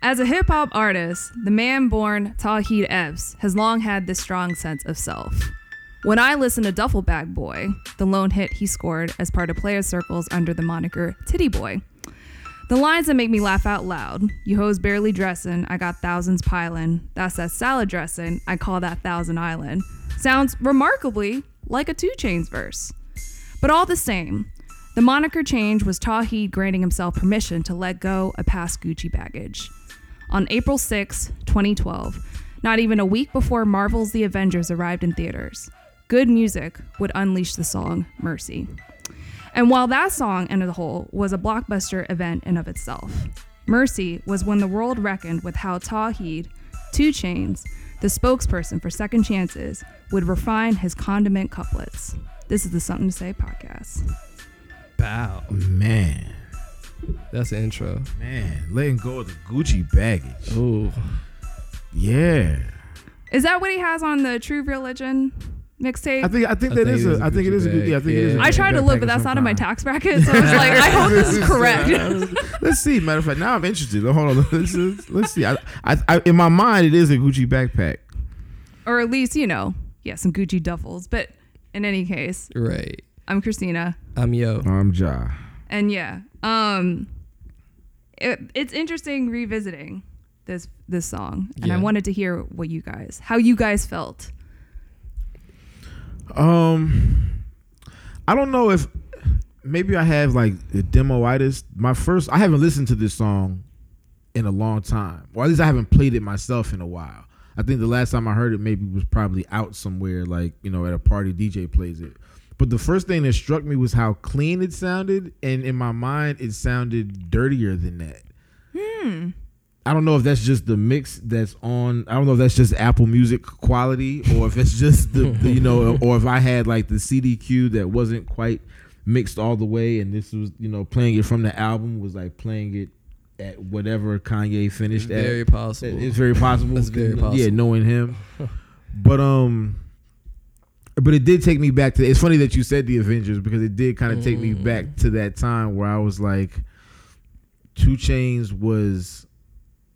As a hip hop artist, the man born Tauheed Epps has long had this strong sense of self. When I listen to Duffel Bag Boy, the lone hit he scored as part of player circles under the moniker Tity Boi, the lines that make me laugh out loud you hoes barely dressing, I got thousands piling. That's that salad dressing, I call that Thousand Island. Sounds remarkably like a Two Chainz verse. But all the same, the moniker change was Tauheed granting himself permission to let go of past Gucci baggage. On April 6, 2012, not even a week before Marvel's The Avengers arrived in theaters, G.O.O.D. Music would unleash the song Mercy. And while that song, in a whole, was a blockbuster event in of itself, Mercy was when the world reckoned with how Tauheed, Two Chainz, the spokesperson for Second Chances, would refine his condiment couplets. This is the Something to Say podcast. Bow. Man, That's the intro. man, letting go of the Gucci baggage. Ooh. Yeah, Is that what he has on the True Religion mixtape? I think I think I that think is it is a a I think it Gucci a good bag. yeah I think it is. a Yeah. I Gucci tried to look, but that's not in my tax bracket, so I was like, I hope this is uh, correct. let's see. Matter of fact, now I'm interested. Hold on. Let's, let's, let's see. I, I, I, in my mind, it is a Gucci backpack. or at least, you know, yeah, some Gucci duffels. But in any case, Right. I'm Christina. I'm yo. I'm Ja. And yeah, um, it, it's interesting revisiting this this song, and I wanted to hear what you guys, how you guys felt. Um, I don't know if maybe I have like the demoitis. My first, I haven't listened to this song in a long time, or at least I haven't played it myself in a while. I think the last time I heard it maybe was probably out somewhere, like you know, at a party DJ plays it. But the first thing that struck me was how clean it sounded, and in my mind, it sounded dirtier than that. I don't know if that's just the mix that's on. I don't know if that's just Apple Music quality, or if it's just the, the you know, or if I had like the CDQ that wasn't quite mixed all the way, and this was you know playing it from the album was like playing it at whatever Kanye finished at. Very possible. It's very possible. That's very Yeah, knowing him. but um, but it did take me back to. It's funny that you said the Avengers because it did kind of take me Mm. back to that time where I was like, Two Chainz was.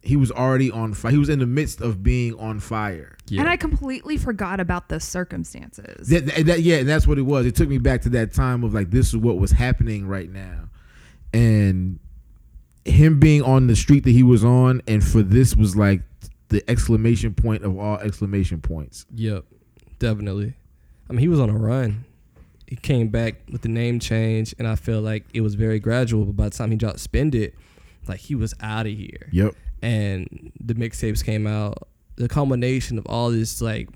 He was already on fire. He was in the midst of being on fire. Yeah. And I completely forgot about the circumstances. That, that- that- yeah, and that's what it was. It took me back to that time of like this is what was happening right now, and him being on the street that he was on, and for this was like the exclamation point of all exclamation points. Yep, definitely. I mean, he was on a run. He came back with the name change, and I feel like it was very gradual. But by the time he dropped "Spend It," like he was out of here. Yep. And the mixtapes came out. The combination of all this like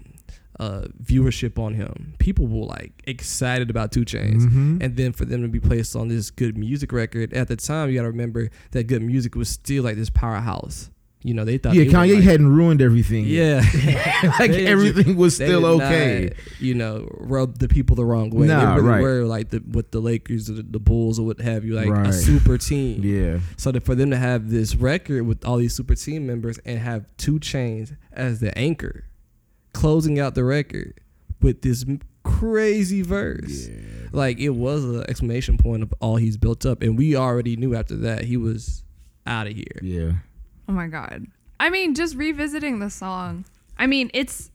uh, viewership on him, people were like excited about Two Chainz, Mhm. and then for them to be placed on this G.O.O.D. Music record at the time, you got to remember that G.O.O.D. Music was still like this powerhouse. You know, they thought Yeah, they Kanye like- hadn't ruined everything. yeah, like everything was still okay. not, you know, rub the people the wrong way. Nah, they really right. were like the with the Lakers, the, the Bulls, or what have you, like Right. a super team. Yeah, So that for them to have this record with all these super team members and have Two Chainz as the anchor, closing out the record with this crazy verse, like it was an exclamation point of all he's built up, and we already knew after that he was out of here. yeah. Oh my god. I mean, just revisiting the song. I mean, it's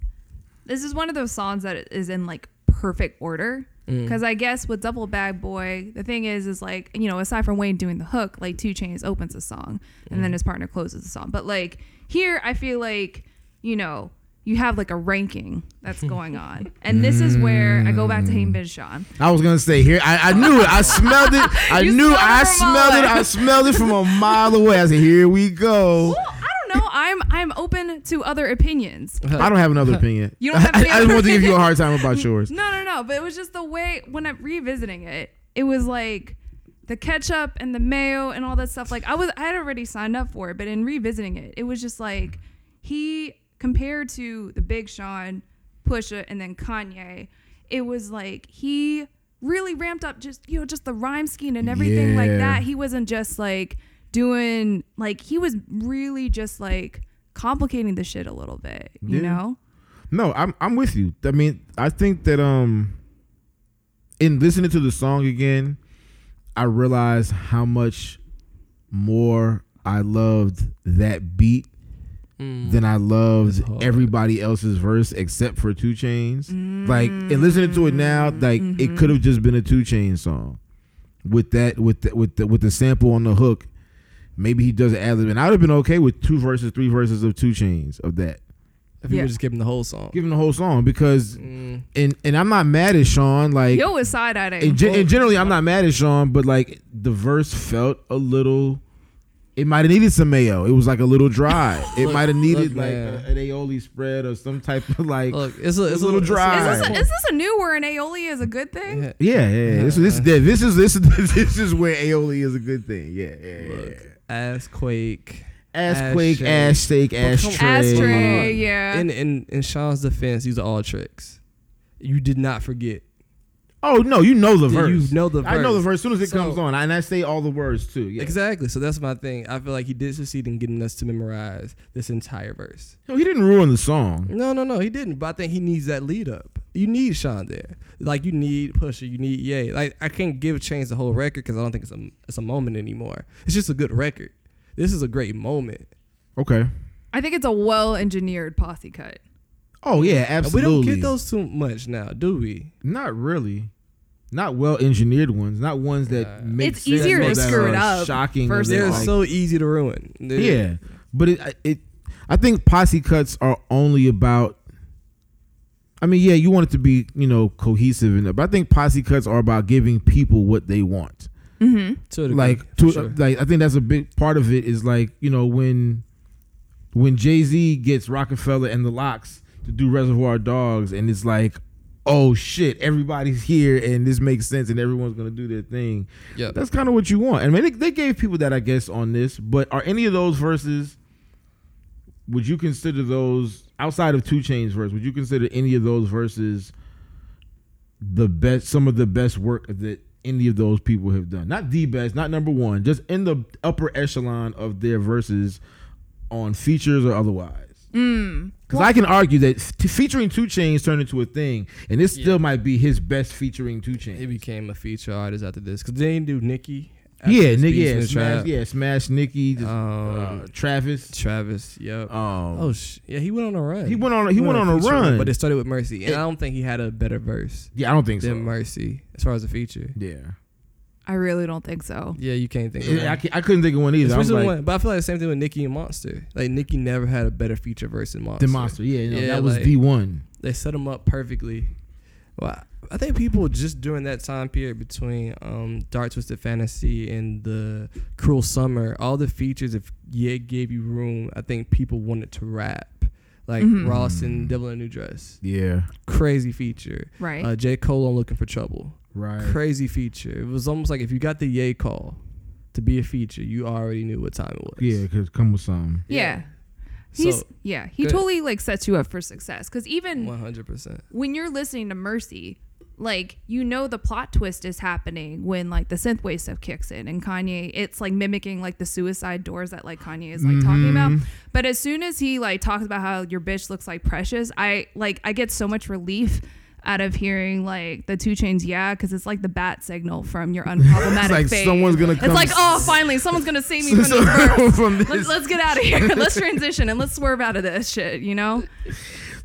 this is one of those songs that is in like perfect order. Mm. Because I guess with Duffel Bag Boy, the thing is, is like you know, aside from Wayne doing the hook, like Two Chainz opens the song, and then his partner closes the song. But like here, I feel like you know you have like a ranking that's going on, and this is where I go back to Haim mm. Bin I was gonna say here. I, I knew it. I smelled it. I You knew. smelled it I from a mile smelled it. away. I smelled it from a mile away. I said, "Here we go." Well, I don't know. I'm I'm open to other opinions. I don't have another opinion. You don't have I, any I just other want to give you a hard time about yours. No, no, no. But it was just the way when I'm revisiting it, it was like the ketchup and the mayo and all that stuff. Like I was, I had already signed up for it, but in revisiting it, it was just like he compared to the Big Sean, Pusha, and then Kanye. It was like he really ramped up just you know just the rhyme scheme and everything like that. He wasn't just like doing like he was really just like complicating the shit a little bit, you Yeah. know. No, I'm I'm with you. I mean, I think that um in listening to the song again, I realized how much more I loved that beat Mm. than I loved everybody else's verse except for Two Chainz. Like and listening to it now, like it could have just been a Two Chainz song with that with the, with the, with the sample on the hook. Maybe he does an ad lib, and I would have been okay with two verses, three verses of Two Chainz of that. if you Yeah. would just give him the whole song. Give him the whole song because Mm. and and I'm not mad at Sean. Like Yo was side eyeing. and, gen- and generally, I'm not mad at Sean, but like the verse felt a little. It might have needed some mayo. It was like a little dry. It might have needed look, like a, an aioli spread or some type of like. Look, it's a, it's a little dry. Is this, a, is this a new where an aioli is a good thing? Yeah. yeah, yeah. yeah. This, this, this is this is this is where aioli is a good thing. Yeah, yeah, yeah. Ass quake. Ass Ass quake, shake. ass steak, But ass come- tray. Yeah. In in in Sean's defense, these are all tricks. You did not forget. Oh no, you know the Yeah, verse. you know the verse. I know the verse. verse as soon as it So- comes on, and I say all the words too. Yeah. Exactly. So that's my thing. I feel like he did succeed in getting us to memorize this entire verse. No, he didn't ruin the song. No, no, no, he didn't. But I think he needs that lead up. You need Sean there. Like you need Pusha. You need Ye. Like I can't give Chainz the whole record because I don't think it's a it's a moment anymore. It's just a good record. This is a great moment. Okay. I think it's a well engineered posse cut. Oh yeah, absolutely. We don't get those too much now, do we? Not really. Not well engineered ones. Not ones that Uh, make It's sense easier to that screw it up, Shocking. or first They're like- so easy to ruin. They're- yeah, but it it. I think posse cuts are only about. I mean, yeah, you want it to be you know cohesive, and but I think posse cuts are about giving people what they want. Mm-hmm. to like to sure. like I think that's a big part of it is like you know when when Jay Z gets Roc-A-Fella and the LOX to do Reservoir Dogs and it's like oh shit everybody's here and this makes sense and everyone's gonna do their thing. Yeah. that's kind of what you want. I mean they, they gave people that I guess on this but are any of those verses would you consider those outside of Two Chainz verse would you consider any of those verses the best some of the best work that any of those people have done? Not the best not number one just in the upper echelon of their verses on features or otherwise Mm. because I can argue that f- featuring Two Chainz turned into a thing, and this Yeah. still might be his best featuring Two Chainz. He Chainz. became a feature artist after this because they didn't do Nicki. Yeah, his Nick, yeah, smash, Trap. yeah, smash, Nicki, just, Um, uh, Travis. Travis. Yep. Um, oh sh- yeah, he went on a run. he went on, he went on a feature run, but it started with Mercy, and It- I don't think he had a better verse yeah, I don't think so. than Mercy as far as a feature. Yeah, I really don't think so. Yeah, you can't think. Of I, one. ca- I couldn't think of one either. I was Especially like, one, but I feel like the same thing with Nicki and Monster. Like Nicki never had a better feature verse than Monster. the monster. Yeah, no, Yeah, that was like- the one. They set him up perfectly. Well, I think people just during that time period between um, Dark Twisted Fantasy and the Cruel Summer, all the features if Ye gave you room, I think people wanted to rap. Like Mhm. Ross and Devil in a New Dress. Yeah, Crazy feature. Right. Uh, J. Cole on Looking for Trouble. Right. Crazy feature. It was almost like if you got the yay call to be a feature, you already knew what time it was. Yeah, because come with some. yeah. He's So, yeah, he good. totally like sets you up for success cuz even 100%. when you're listening to Mercy, like you know the plot twist is happening when like the synthwave stuff kicks in and Kanye it's like mimicking like the suicide doors that like Kanye is like talking mm-hmm. about. But as soon as he like talks about how your bitch looks like precious, I like I get so much relief out of hearing like the two Chainz yeah because it's like the bat signal from your unproblematic It's like phase. someone's gonna come. It's like oh finally someone's gonna save me from this verse. from Let's, let's get out of here. Let's transition and let's swerve out of this shit. You know?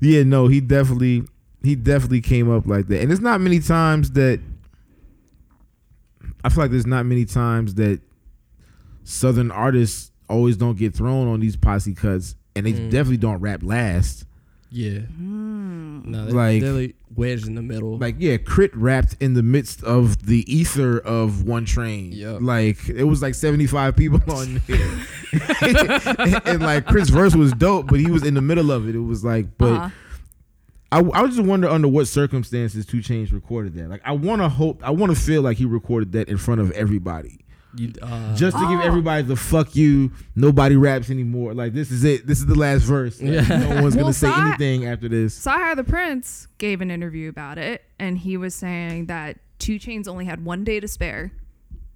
Yeah, no, he definitely he definitely came up like that. And it's not many times that I feel like there's not many times that southern artists always don't get thrown on these posse cuts and they Mm. definitely don't rap last. Yeah. Hmm. No, they, Like- they're like wedged in the middle. Like yeah, Krit wrapped in the midst of the ether of one train. Yup. Like it was like 75 people on there. and, and, like Krit's verse was dope, but he was in the middle of it. It was like but Uh-huh. I, I would just wonder under what circumstances Two Chainz recorded that. Like I want to hope, I want to feel like he recorded that in front of everybody, You, uh, just to give Oh. everybody the "fuck you." Nobody raps anymore. Like this is it. This is the last verse. Like, Yeah. No one's Well, gonna say Si- anything after this. CyHi the Prynce gave an interview about it, and he was saying that Two Chainz only had one day to spare,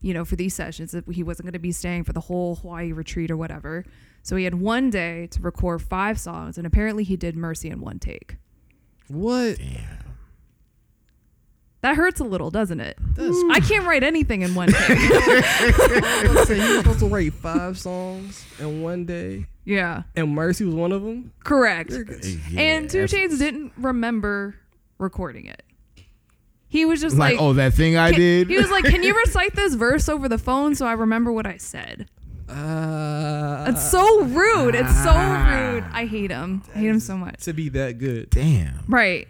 you know, for these sessions. That he wasn't going to be staying for the whole Hawaii retreat or whatever. So he had one day to record five songs, and apparently he did Mercy in one take. what? That hurts a little, doesn't it? That's I can't write anything in one day. I was say you were supposed to write five songs in one day, yeah, and Mercy was one of them. correct. Yeah, and Two that's- Chainz didn't remember recording it. He was just like, like, oh, that thing I Can- did. He was like, "Can you recite this verse over the phone so I remember what I said?" Uh, It's so rude. It's so rude. I hate him. I hate him so much. to be that good. Damn. Right.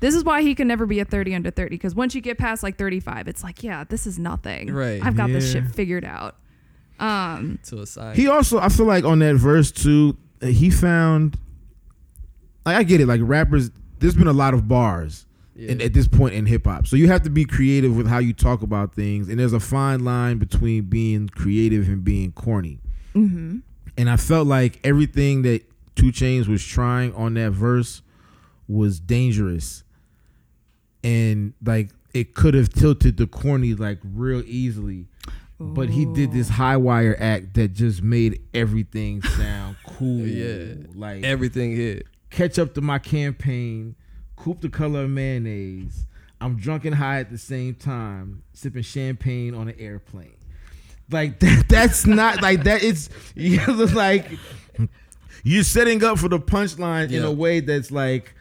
This is why he can never be a 30 under 30 because once you get past like 35, it's like, yeah, this is nothing. Right. I've got this Yeah. shit figured out. Um, To a side. He also, I feel like on that verse too, uh, he found. Like I get it. Like rappers, there's been a lot of bars yeah. in, at this point in hip hop, so you have to be creative with how you talk about things, and there's a fine line between being creative and being corny. hmm And I felt like everything that Two Chainz was trying on that verse was dangerous, and like it could have tilted the corny like real easily. But he did this high wire act that just made everything sound cool. Yeah. Like Everything hit. catch up to my campaign, coupe the color of mayonnaise. I'm drunk and high at the same time, sipping champagne on an airplane. Like that, that's not like that. It's you look like you're setting up for the punchline in a way that's like,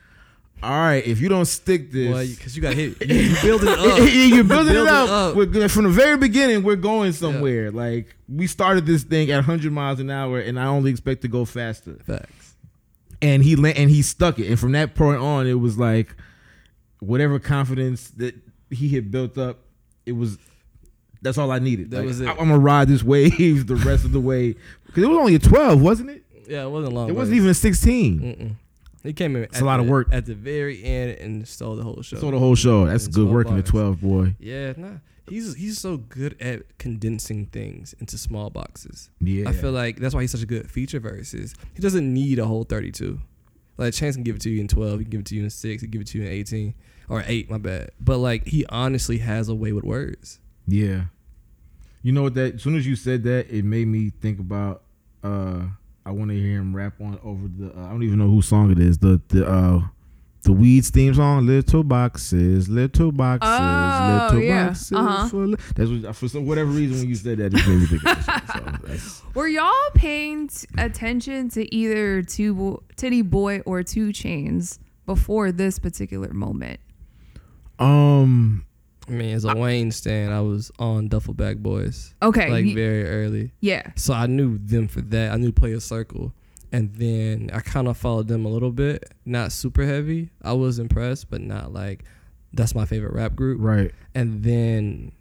all right, if you don't stick this, Well, because you got hit. You, you building it up. you're building Build it up. up. We're, from the very beginning, we're going somewhere. Like we started this thing at 100 miles an hour, and I only expect to go faster Facts. and he and he stuck it. And from that point on, it was like whatever confidence that he had built up, it was that's all I needed. That Like, was it. I, am gonna ride this wave the rest of the way because it was only a 12, wasn't it? Yeah, it wasn't long. It wasn't even a 16. Mm-mm. He came in. It's a lot of work. at the very end and stole the whole show. So the whole show. That's It's good 12 work in the 12, boy. yeah, nah. He's he's so good at condensing things into small boxes. Yeah, I feel like that's why he's such a good feature verses. He doesn't need a whole 32. Like Chance can give it to you in 12, he can give it to you in 6, he can give it to you in 18 or 8, my bad. But like he honestly has a way with words. Yeah. You know what that as soon as you said that, it made me think about uh I want to hear him rap on over the uh, I don't even know whose song it is. The the uh the Weeds theme song, little boxes, little boxes, Oh, little yeah. boxes. Uh-huh. For li-" That's what, for some whatever reason when you said that, it made me think of that. So that's, Were y'all paying t- attention to either two Bo- Tity Boi or Two Chainz before this particular moment? um, I mean, as a Wayne stan, I was on Duffel Bag Boys Okay. like y- very early. yeah. So I knew them for that. I knew Playaz Circle. And then I kind of followed them a little bit, not super heavy. I was impressed, but not like that's my favorite rap group. right. And then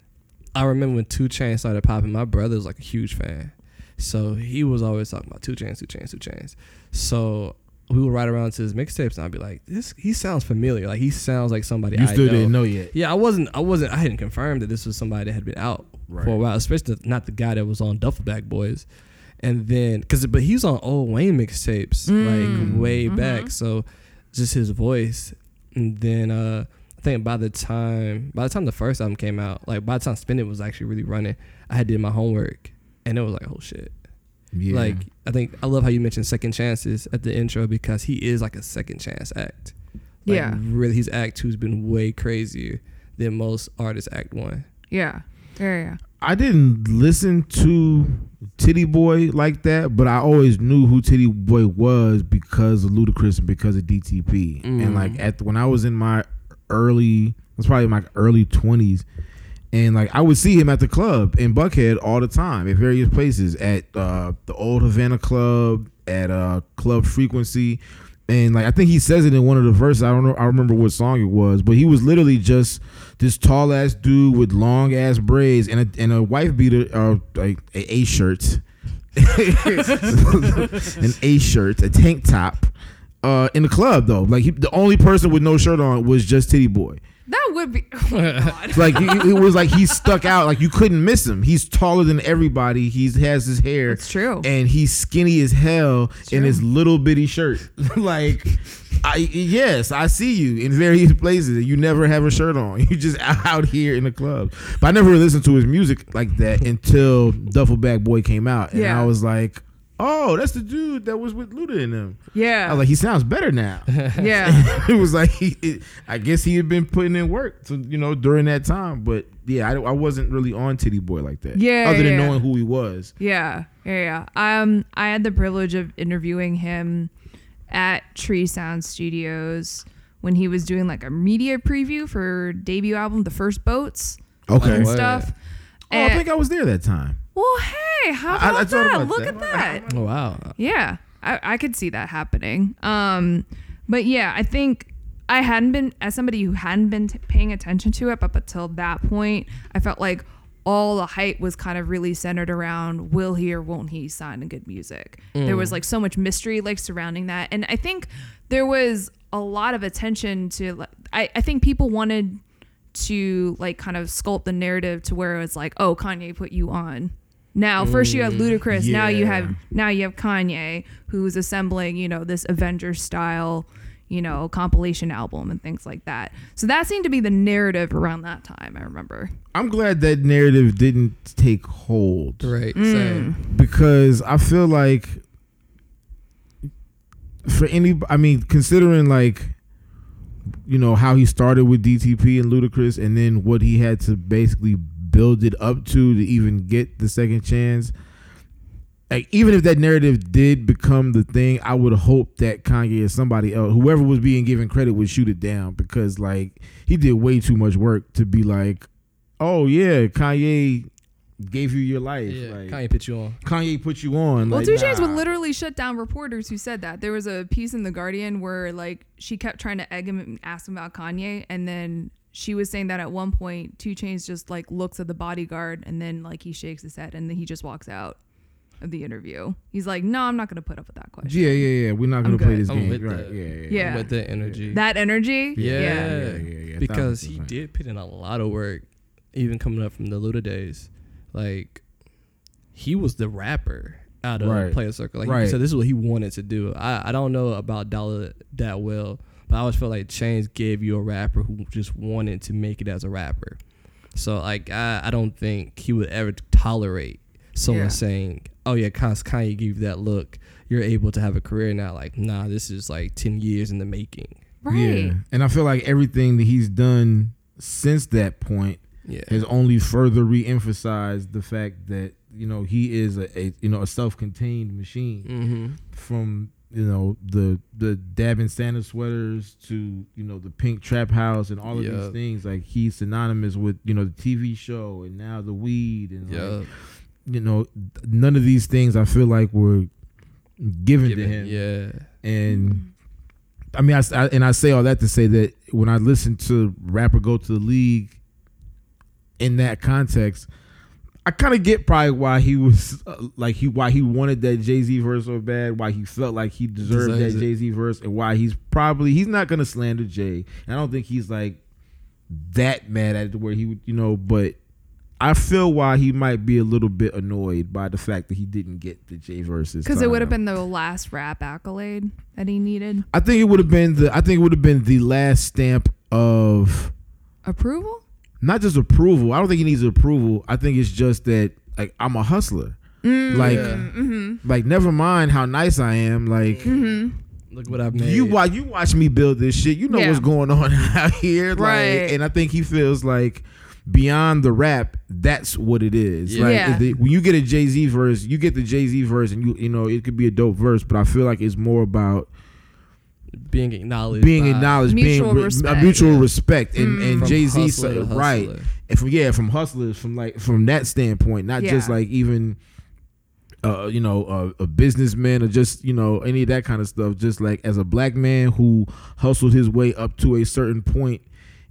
I remember when Two Chainz started popping, my brother was like a huge fan. So he was always talking about Two Chainz, Two Chainz, Two Chainz. So we would ride around to his mixtapes and I'd be like, this he sounds familiar. Like he sounds like somebody You I still know. didn't know yet. Yeah, I wasn't I wasn't I hadn't confirmed that this was somebody that had been out for a while, especially not the guy that was on Duffel Bag Boys. And then cuz but he was on old Wayne mixtapes Mm. like way Mhm. back. So just his voice. And then uh I think by the time by the time the first album came out, like by the time Spend It was actually really running, I had did my homework and it was like, oh shit. Yeah. Like I think I love how you mentioned second chances at the intro because he is like a second chance act. Like, Yeah. Really, his act two's been way crazier than most artists act one. Yeah. Yeah. Yeah. I didn't listen to Tity Boi like that, but I always knew who Tity Boi was because of Ludacris and because of DTP. Mm. And like at when I was in my early, it was probably my early twenties, and like I would see him at the club in Buckhead all the time at various places at uh, the old Havana Club, at uh, Club Frequency. And like I think he says it in one of the verses. I don't know. I remember what song it was, but he was literally just this tall ass dude with long ass braids and a and a wife beater, or like a A shirt, an A shirt, a tank top, uh, in the club though. Like he, the only person with no shirt on was just Tity Boi. That would be. Oh. Like it, it was like he stuck out. Like you couldn't miss him. He's taller than everybody. He has his hair It's true. and he's skinny as hell in true. his little bitty shirt. like, I yes, I see you in various places. You never have a shirt on. You just out here in the club. But I never listened to his music like that until Duffel Bag Boy came out, and Yeah. I was like, oh, that's the dude that was with Luda in them. Yeah. I was like, he sounds better now. yeah. it was like, he, it, I guess he had been putting in work, to, you know, during that time. But yeah, I, I wasn't really on Tity Boi like that. Yeah, other than yeah. knowing who he was. Yeah, yeah, yeah. Um, I had the privilege of interviewing him at Tree Sound Studios when he was doing like a media preview for debut album, The First Boats Okay. and stuff. Oh, I think I was there that time. Well, hey, how I- about I thought that? about Look that. at that. Oh wow. Yeah, I, I could see that happening. Um, but yeah, I think I hadn't been as somebody who hadn't been t- paying attention to it up until that point. I felt like all the hype was kind of really centered around will he or won't he sign a G.O.O.D. Music. There was like so much mystery like surrounding that, and I think there was a lot of attention to. like, I I think people wanted to like kind of sculpt the narrative to where it was like, oh, Kanye put you on. Now, first you have Ludacris. Now you have now you have Kanye, who's assembling, you know, this Avengers style, you know, compilation album and things like that. So that seemed to be the narrative around that time. I remember. I'm glad that narrative didn't take hold. Right. Mm. Because I feel like for any, I mean, considering like you know how he started with DTP and Ludacris, and then what he had to basically build it up to to even get the second chance. Like even if that narrative did become the thing, I would hope that Kanye or somebody else, whoever was being given credit, would shoot it down because like he did way too much work to be like, oh yeah, Kanye gave you your life. Yeah. like, Kanye put you on. Kanye put you on. Well, like, Two Chainz nah. would literally shut down reporters who said that. There was a piece in the Guardian where like she kept trying to egg him and ask him about Kanye, and then she was saying that at one point Two Chainz just like looks at the bodyguard and then like he shakes his head and then he just walks out of the interview. He's like, "No, I'm not gonna put up with that question." Yeah, yeah, yeah. We're not gonna I'm play good. this I'm game. with Right. that. Yeah, yeah, yeah. Yeah. With the energy. That energy. yeah. yeah, yeah, yeah, Because he percent. did put in a lot of work, even coming up from the Luda days. Like he was the rapper out of Right. Playaz Circle. Like Right. he said, this is what he wanted to do. I, I don't know about Dollar that well, but I always felt like Chainz gave you a rapper who just wanted to make it as a rapper. So like I, I don't think he would ever tolerate someone Yeah. saying, "Oh yeah, cause Kanye gave you that look, you're able to have a career now." Like nah, this is like ten years in the making. Right. Yeah, and I feel like everything that he's done since that point Yeah, has only further re-emphasized the fact that you know he is a, a you know a self-contained machine mm-hmm. from you know the the dabbing Santa sweaters to you know the pink trap house and all of Yeah. these things like he's synonymous with you know the TV show and now the weed and yeah. like, you know none of these things I feel like were given to him Yeah. and I mean, I, I- and I say all that to say that when I listen to Rap or Go to the League in that context, I kind of get probably why he was uh, like he why he wanted that Jay Z verse so bad, why he felt like he deserved Deserves that. Jay Z verse, and why he's probably he's not gonna slander Jay. And I don't think he's like that mad at it where he would you know, but. I feel why he might be a little bit annoyed by the fact that he didn't get the Jay verses Because it would have been the last rap accolade that he needed. I think it would have been the I think it would have been the last stamp of Approval? Not just approval. I don't think he needs approval. I think it's just that like I'm a hustler. Like Yeah. Mm-hmm. like never mind how nice I am. Like Mm-hmm. Look what I've made. you watch you watch me build this shit. You know Yeah. what's going on out here. Like Right. and I think he feels like beyond the rap, that's what it is. Yeah. Like Yeah. if the- when you get a Jay Z verse, you get the Jay Z verse, and you you know it could be a dope verse, but I feel like it's more about being acknowledged. being acknowledged, Mutual being re- respect. a mutual Yeah. respect, and Mm. and Jay Z hustler to right, hustler. and from yeah, from hustlers, from like from that standpoint, not just like even. Uh, you know, uh, a businessman or just you know any of that kind of stuff. Just like as a black man who hustled his way up to a certain point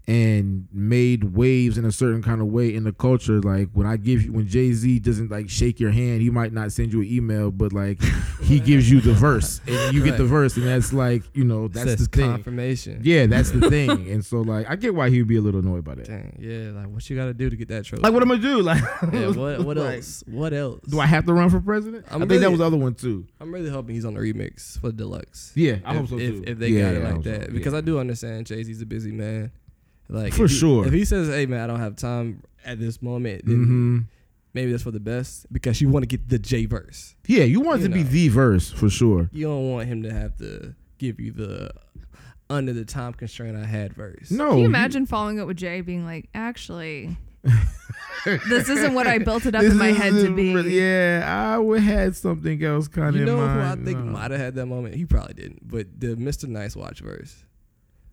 and made waves in a certain kind of way in the culture. Like when I give you, when Jay Z doesn't like shake your hand, he might not send you an email, but like he gives you the verse and you get the verse, and that's like you know that's Says the thing. confirmation. Yeah, that's the thing. And so like I get why he would be a little annoyed by that. Dang. Yeah. Like what you got to do to get that trophy? Like what am I gonna do? Like, Yeah. What What like, else? What else? Do I have to run for president? I'm i think that was the other one too. I'm really hoping he's on the remix for deluxe. Yeah, I if, hope so if, too. If they Yeah, got it yeah, I like hope so. that, because Yeah. I do understand Jay Z's a busy man. Like For if he- sure. If he says, "Hey man, I don't have time at this moment," then Mhm. maybe that's for the best because you want to get the J verse. Yeah, you want it You to be the verse for sure. You don't want him to have to give you the under the time constraint I had verse. No, Can you imagine following up with Jay being like, actually, this isn't what I built it up This in my head to be. yeah, I would had something else kind of You in know who. I think No. might have had that moment? He probably didn't, but the Mr. Nice Watch verse.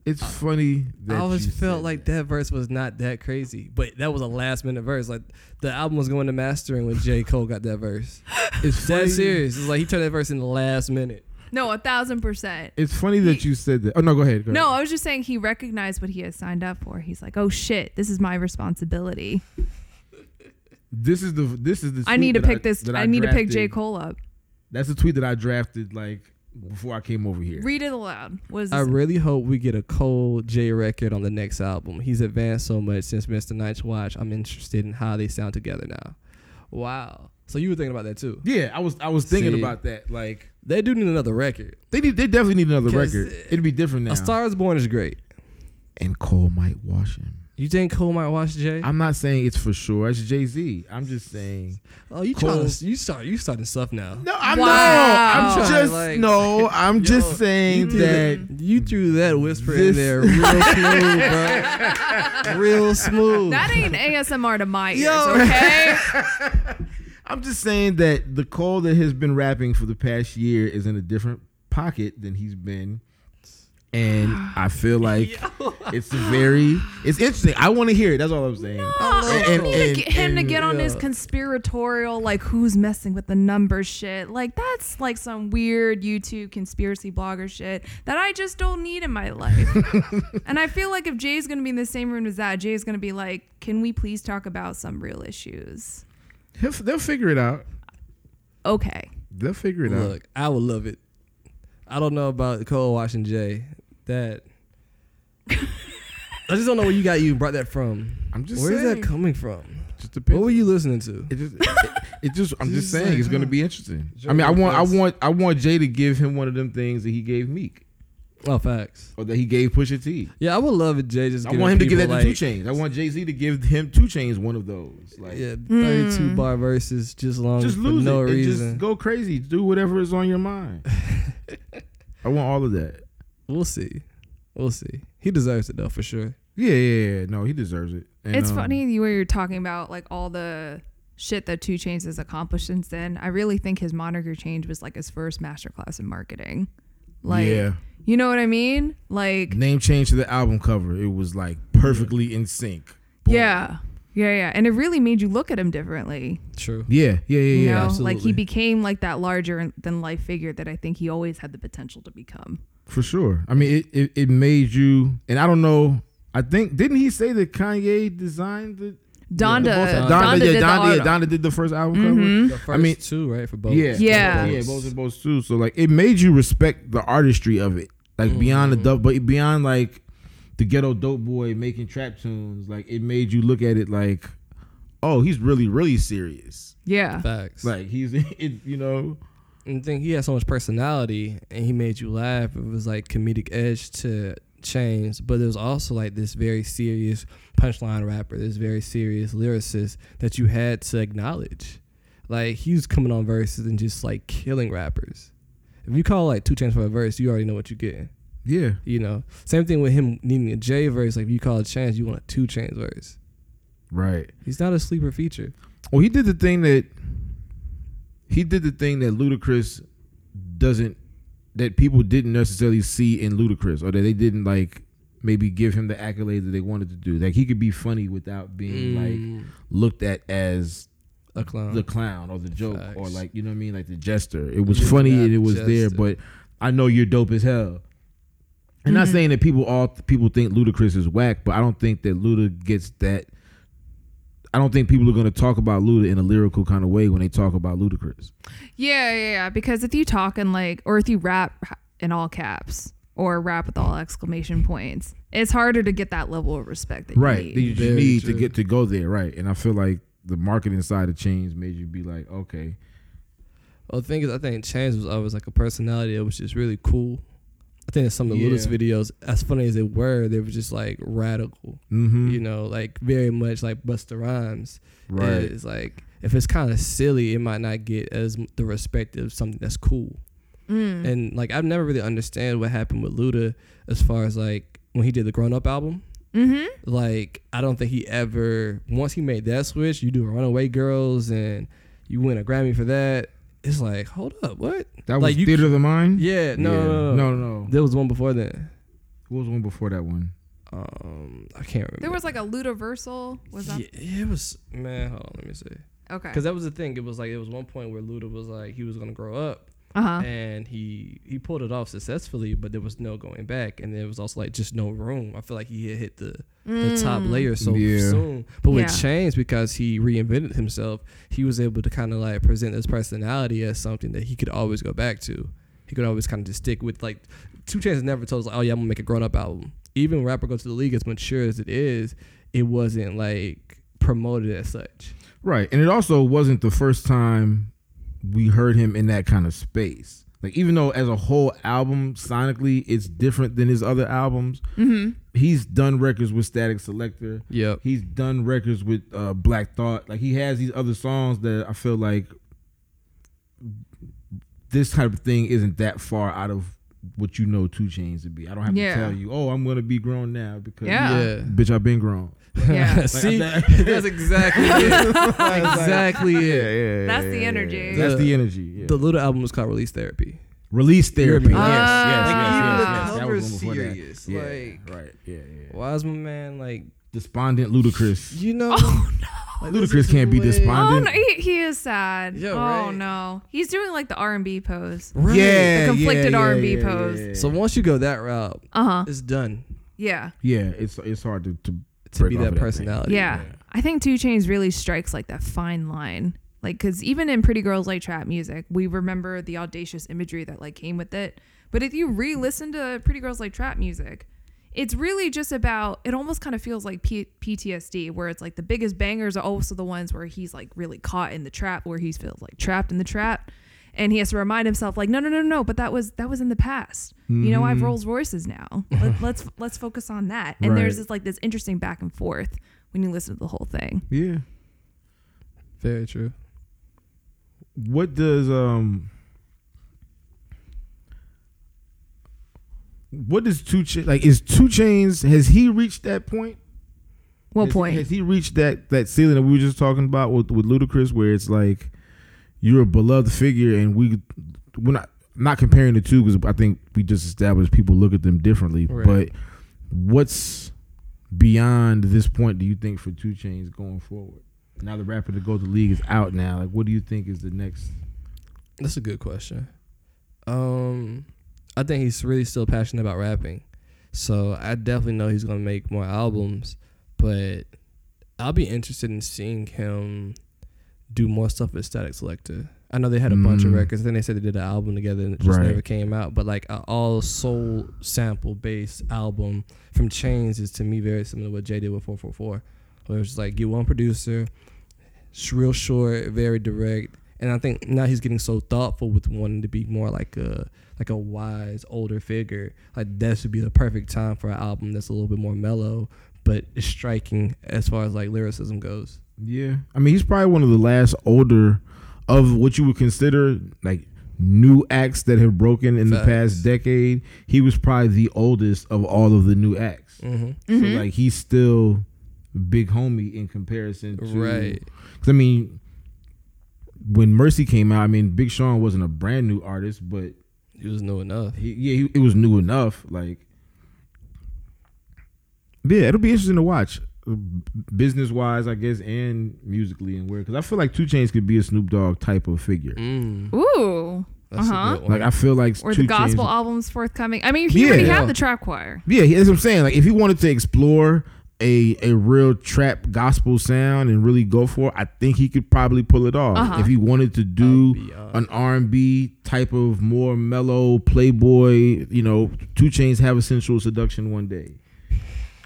It's funny. That I always you felt said like that verse was not that crazy, but that was a last minute verse. Like the album was going to mastering when J. Cole got that verse. It's That funny. serious. It's like he turned that verse in the last minute. No, a thousand percent. It's funny that you said that. Oh no, go ahead. Go No, ahead. I was just saying he recognized what he had signed up for. He's like, oh shit, this is my responsibility. this is the this is the. I need to that pick this. that I, need to pick J. Cole up. That's a tweet that I drafted like before I came over here. Read it aloud. What is I really hope we get a Cole J record on the next album. He's advanced so much since Mr. Nice Watch. I'm interested in how they sound together now. Wow. So you were thinking about that too? Yeah, I was I was thinking See. about that. Like They do need another record. they need they definitely need another record. It'd be different now. A Star is Born is great. and Cole might wash him. You think Cole might watch Jay? I'm not saying it's for sure. It's Jay Z. I'm just saying. oh, you Cole- trying to, you start you starting stuff now. No, I'm Wow. not. I'm I'm trying, just like- no. I'm Yo, just saying you threw that. that you threw that whisper this- in there real smooth, bro. Real smooth. That ain't ASMR to my ears, Yo. okay? I'm just saying that the Cole that has been rapping for the past year is in a different pocket than he's been. And I feel like it's very, it's interesting. I want to hear it. That's all I'm saying. I And- don't need to get him to and- get on his yeah. conspiratorial, like who's messing with the numbers shit. Like that's like some weird YouTube conspiracy blogger shit that I just don't need in my life. and I feel like if Jay's gonna be in the same room as that, Jay's gonna be like, "Can we please talk about some real issues?" He'll, they'll figure it out. Okay. They'll figure it out. Look, I would love it. I don't know about Cole watching Jay. That I just don't know where you got you brought that from. I'm just Where's saying. that coming from? Just depends. What were you listening to? It just, it, it just. I'm just Just saying, like, it's gonna be interesting. Joe I mean, I want, I want, I want Jay to give him one of them things that he gave Meek, Oh, facts. or that he gave Pusha T. Yeah, I would love it. Jay just. I giving want him to give that people, to Two like, Chainz. I want Jay Z to give him Two Chainz one of those. Like, Yeah, thirty-two mm. bar verses, just long just for lose no it and reason. just go crazy. Do whatever is on your mind. I want all of that. We'll see. We'll see. He deserves it though, for sure. Yeah, yeah, yeah. No, he deserves it. And, it's um, funny you- were talking about like all the shit that Two Chainz has accomplished since then. I really think his moniker change was like his first masterclass in marketing. Like, yeah, you know what I mean? Like, name change to the album cover. It was like perfectly in sync. Boom. yeah, yeah, yeah, and it really made you look at him differently. True. Yeah, yeah, yeah, You yeah. know, absolutely. like he became like that larger than life figure that I think he always had the potential to become. For sure. I mean, it, it, it made you, and I don't know. I think didn't he say that Kanye designed the Donda, both- Donda, Donda, did yeah, the Donda, yeah, Donda did the first album Mhm. The first I mean- two, right, for both. Yeah, Yeah. yeah, both and both too. So like, it made you respect the artistry of it, like beyond the dope, but beyond like the ghetto dope boy making trap tunes. Like, it made you look at it like, oh, he's really, really serious. Yeah, facts. Like he's, it, you know, and think he had so much personality, and he made you laugh. It was like comedic edge to Chainz, but there was also like this very serious punchline rapper, this very serious lyricist that you had to acknowledge. Like he was coming on verses and just like killing rappers. If you call like two Chainz for a verse, you already know what you're getting. yeah, You know, same thing with him needing a J verse. Like if you call a chance, you want a two Chainz verse. right. He's not a sleeper feature. Well, he did the thing that he did the thing that Ludacris doesn't that people didn't necessarily see in Ludacris, or that they didn't like maybe give him the accolades that they wanted to do. Like he could be funny without being like Mm, looked at as a clown. the clown or the joke or like you know what I mean, like the jester. It was You're funny and it was there, but I know you're dope as hell. I'm not Mhm. saying that people all people think Ludacris is whack, but I don't think that Luda gets that. I don't think people are going to talk about Luda in a lyrical kind of way when they talk about Ludacris. Yeah, yeah, yeah. Because if you talk in like, or if you rap in all caps or rap with all exclamation points, it's harder to get that level of respect that Right. you That need. you Very need to get to go there. Right. And I feel like the marketing side of Chainz made you be like, okay. Well, the thing is, I think Chainz was always like a personality that was just really cool. I think that some of the Yeah. Ludacris videos, as funny as they were, they were just like radical. Mm-hmm. You know, like very much like Busta Rhymes. right. It's like if it's kind of silly, it might not get as the respect of something that's cool. Mm. And like I've never really understand what happened with Luda as far as like when he did the Grown Up album. Mm-hmm. Like I don't think he ever once he made that switch. You do Runaway Girls and you win a Grammy for that. It's like hold up, what? That was like you- Theater of the Mind. Yeah, no, no, no, no, no. There was one before that. What was one before that one? Um, I can't remember. There was like a Ludaversal. Was that yeah, it was man. Hold on, let me see. okay? Because that was the thing. It was like it was one point where Luda was like he was gonna grow up, Uh huh. and he he pulled it off successfully, but there was no going back, and there was also like just no room. I feel like he had hit the the top Mm. layer so Yeah. soon. But with Yeah. Chainz, because he reinvented himself, he was able to kind of like present his personality as something that he could always go back to. He could always kind of just stick with like Two Chainz never told us like, oh yeah, I'm gonna make a grown up album. Even when Rap or Go to the League as mature as it is, it wasn't like promoted as such. Right, and it also wasn't the first time we heard him in that kind of space. Like even though as a whole album sonically it's different than his other albums, Mm-hmm. he's done records with Statik Selektah. Yeah, He's done records with uh, Black Thought. Like he has these other songs that I feel like this type of thing isn't that far out of what you know Two Chainz to be. I don't have Yeah. to tell you, oh, I'm gonna be grown now because Yeah. bitch, I've been grown. Yeah. See, that- that's exactly it. exactly it. yeah. That's the yeah, energy. yeah. That's the energy. Yeah. The little album was called Release Therapy. Release therapy. Yes, right. yes, Ah. yes, Like, yes, even That was one that. serious, Yeah, like- right. Yeah, yeah. Why is my man like Despondent Ludacris. you know? Oh like, Ludacris can't be way- Oh despondent. no, he, he is sad. Yeah, oh right. no, he's doing like the R and B pose. Right. Yeah, The conflicted yeah, yeah, R&B yeah, pose. yeah, So once you go that route, Uh huh. it's done Yeah. yeah, it's it's hard to, to to be that of that thing. personality. Yeah. I think Two Chainz really strikes like that fine line. Like, cause even in Pretty Girls Like Trap music, we remember the audacious imagery that like came with it. But if you re-listen to Pretty Girls Like Trap music, it's really just about. It almost kind of feels like P- PTSD, where it's like the biggest bangers are also the ones where he's like really caught in the trap, where he feels like trapped in the trap, and he has to remind himself like, no, no, no, no, but that was that was in the past. You know, I have Mhm. Rolls Royces now. Let, let's let's focus on that. And there's this like this interesting back and forth when you listen to the whole thing. Yeah. Very true. What does um what does two Cha- like is two Chainz has he reached that point? What has, point? has he reached that that ceiling that we were just talking about with with Ludacris, where it's like you're a beloved figure, and we we're not not comparing the two because I think we just established people look at them differently. Right. But what's beyond this point? Do you think for Two Chainz going forward? Now the rapper to go to the league is out now. Like, what do you think is the next? That's a good question. Um, I think he's really still passionate about rapping, so I definitely know he's gonna make more albums. But I'll be interested in seeing him do more stuff with Statik Selektah. I know they had a bunch of Mm. records. Then they said they did an album together and it just Right. never came out. But like an all soul sample based album from Chainz is to me very similar to what Jay did with 444. Where it's just like get one producer, it's real short, very direct. And I think now he's getting so thoughtful with wanting to be more like a like a wise older figure. Like that should be the perfect time for an album that's a little bit more mellow, but striking as far as like lyricism goes. Yeah, I mean, he's probably one of the last older of what you would consider like new acts that have broken in the past decade. He was probably the oldest of all of the new acts. Mm-hmm. So Mhm. like he's still big homie in comparison to Right. 'cause, I mean, when Mercy came out, I mean, Big Sean wasn't a brand new artist, but He was new enough. he, yeah, he, it was new enough. Like, yeah, it'll be interesting to watch, business wise, I guess, and musically and where. Because I feel like Two Chainz could be a Snoop Dogg type of figure. Mm, Ooh. that's Uh-huh. a good one. Like I feel like Or the gospel Chainz- album's forthcoming. I mean, he Yeah. already Yeah. had the trap choir. Yeah, he- that's what I'm saying. Like if he wanted to explore a a real trap gospel sound and really go for it, I think he could probably pull it off. Uh-huh. If he wanted to do an R and B type of more mellow Playboy, you know, Two Chainz have a sensual seduction one day.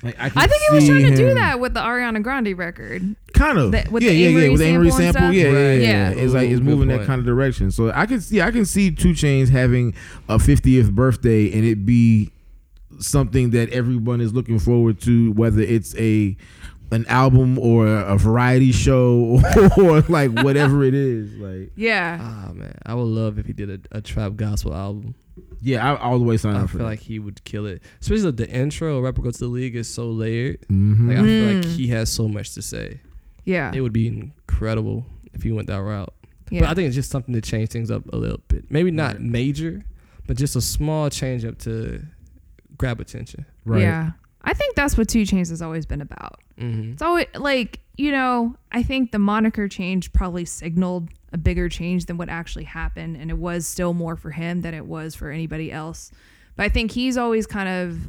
Like, I, I think he was see trying to do that with the Ariana Grande record. Kind of. That- with yeah, the yeah, yeah. With the Amerie sample and sample. Yeah, yeah, yeah. Yeah. It's like it's moving that kind of direction. So I can see I can see Two Chainz having a 50th birthday and it be something that everyone is looking forward to, whether it's a an album or a variety show or like whatever it is. Like Yeah. Ah man, I would love if he did a, a trap gospel album. Yeah, I all the way sign I up for feel that. like he would kill it. Especially the intro, Rap or Go to the League is so layered. Mhm. Like I feel like Mm. he has so much to say. Yeah. It would be incredible if he went that route. yeah. But I think it's just something to change things up a little bit. Maybe not Right. major, but just a small change up to grab attention. right. Yeah. I think that's what Two Chainz has always been about. Mm-hmm. It's always like, you know, I think the moniker change probably signaled a bigger change than what actually happened. And it was still more for him than it was for anybody else. But I think he's always kind of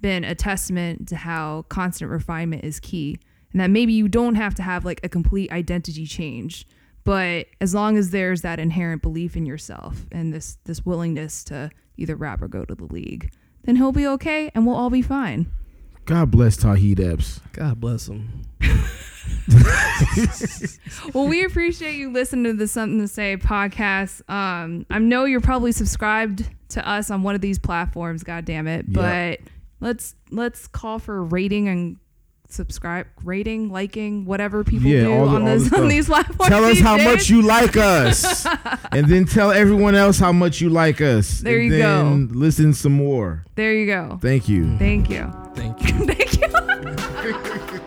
been a testament to how constant refinement is key. And that maybe you don't have to have like a complete identity change. But as long as there's that inherent belief in yourself and this this willingness to either rap or go to the league, then he'll be okay and we'll all be fine. God bless Tauheed Epps. God bless him. Well, we appreciate you listening to the Something to Say podcast. Um, I know you're probably subscribed to us on one of these platforms. God damn it! Yeah. But let's let's call for rating and subscribe, rating, liking, whatever people Yeah, do all the- on all this on these platforms. Tell us how days. much you like us, and then tell everyone else how much you like us. There and you go. Listen some more. There you go. Thank you. Thank you. Thank you. Thank you.